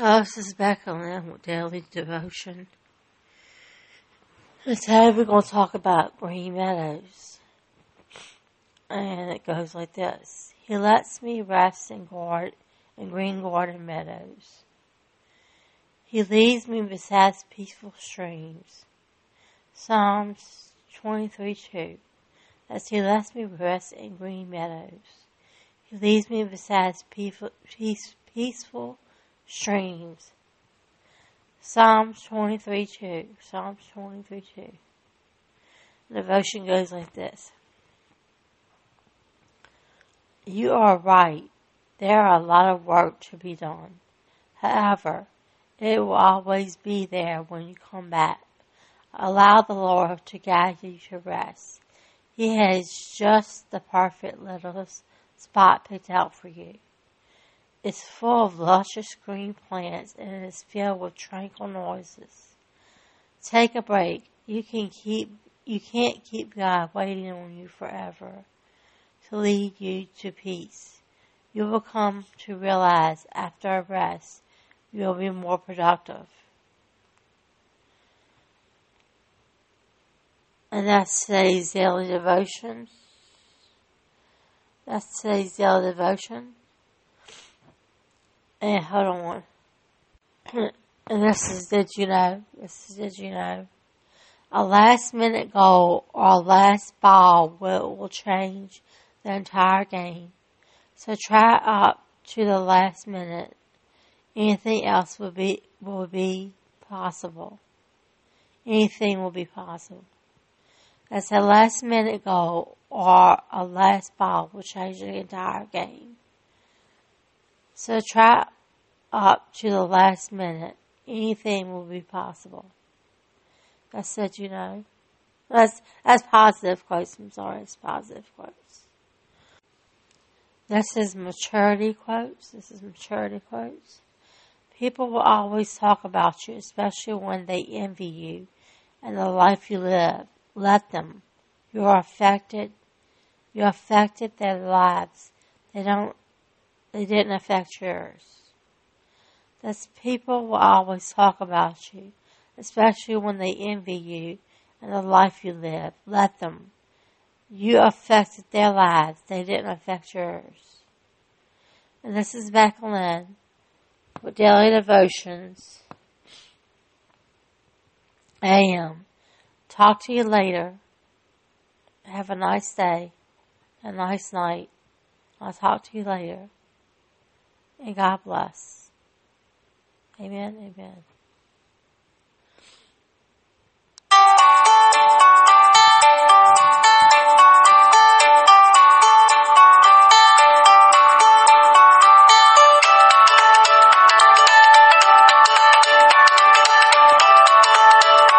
Oh, this is Becca Lynn with Daily Devotion. Today we're going to talk about green meadows. And it goes like this. He lets me rest in, guard, in green garden meadows. He leads me beside peaceful streams. Psalms 23 2. As he lets me rest in green meadows. He leads me beside peaceful, peace, peaceful streams. Psalms 23 2. Psalms 23 2. The devotion goes like this You are right. There are a lot of work to be done. However, it will always be there when you come back. Allow the Lord to guide you to rest. He has just the perfect little spot picked out for you. It's full of luscious green plants and it is filled with tranquil noises. Take a break. You can keep you can't keep God waiting on you forever to lead you to peace. You will come to realize after a rest you will be more productive. And that's today's daily devotion. That's today's daily devotion. And hold on. and this is did you know? This is did you know? A last minute goal or a last ball will, will change the entire game. So try up to the last minute. Anything else will be will be possible. Anything will be possible. That's a last minute goal or a last ball will change the entire game. So try up to the last minute. Anything will be possible. That's said, you know. That's, that's positive quotes. I'm sorry, it's positive quotes. This is maturity quotes. This is maturity quotes. People will always talk about you, especially when they envy you and the life you live. Let them. You are affected. You affected their lives. They don't they didn't affect yours. Thus, people will always talk about you, especially when they envy you and the life you live. Let them. You affected their lives. They didn't affect yours. And this is Lynn with Daily Devotions. AM. Talk to you later. Have a nice day. A nice night. I'll talk to you later and God bless. Amen. Amen.